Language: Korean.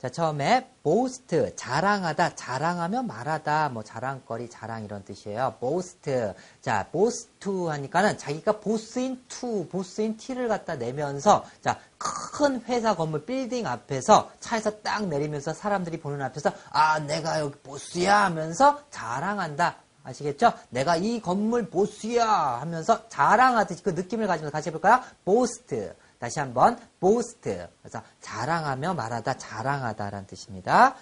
자, 처음에 boast, 자랑하다, 자랑하며 말하다, 뭐 자랑거리, 자랑 이런 뜻이에요. boast. 자, boast 하니까는 자기가 보스인 to, 보스인 t를 갖다 내면서 자, 큰 회사 건물 빌딩 앞에서 차에서 딱 내리면서 사람들이 보는 앞에서 아, 내가 여기 보스야 하면서 자랑한다. 아시겠죠? 내가 이 건물 보스야 하면서 자랑하듯이 그 느낌을 가지면서 같이 해볼까요? boast. 다시 한번 boast. 그래서 자랑하며 말하다, 자랑하다라는 뜻입니다.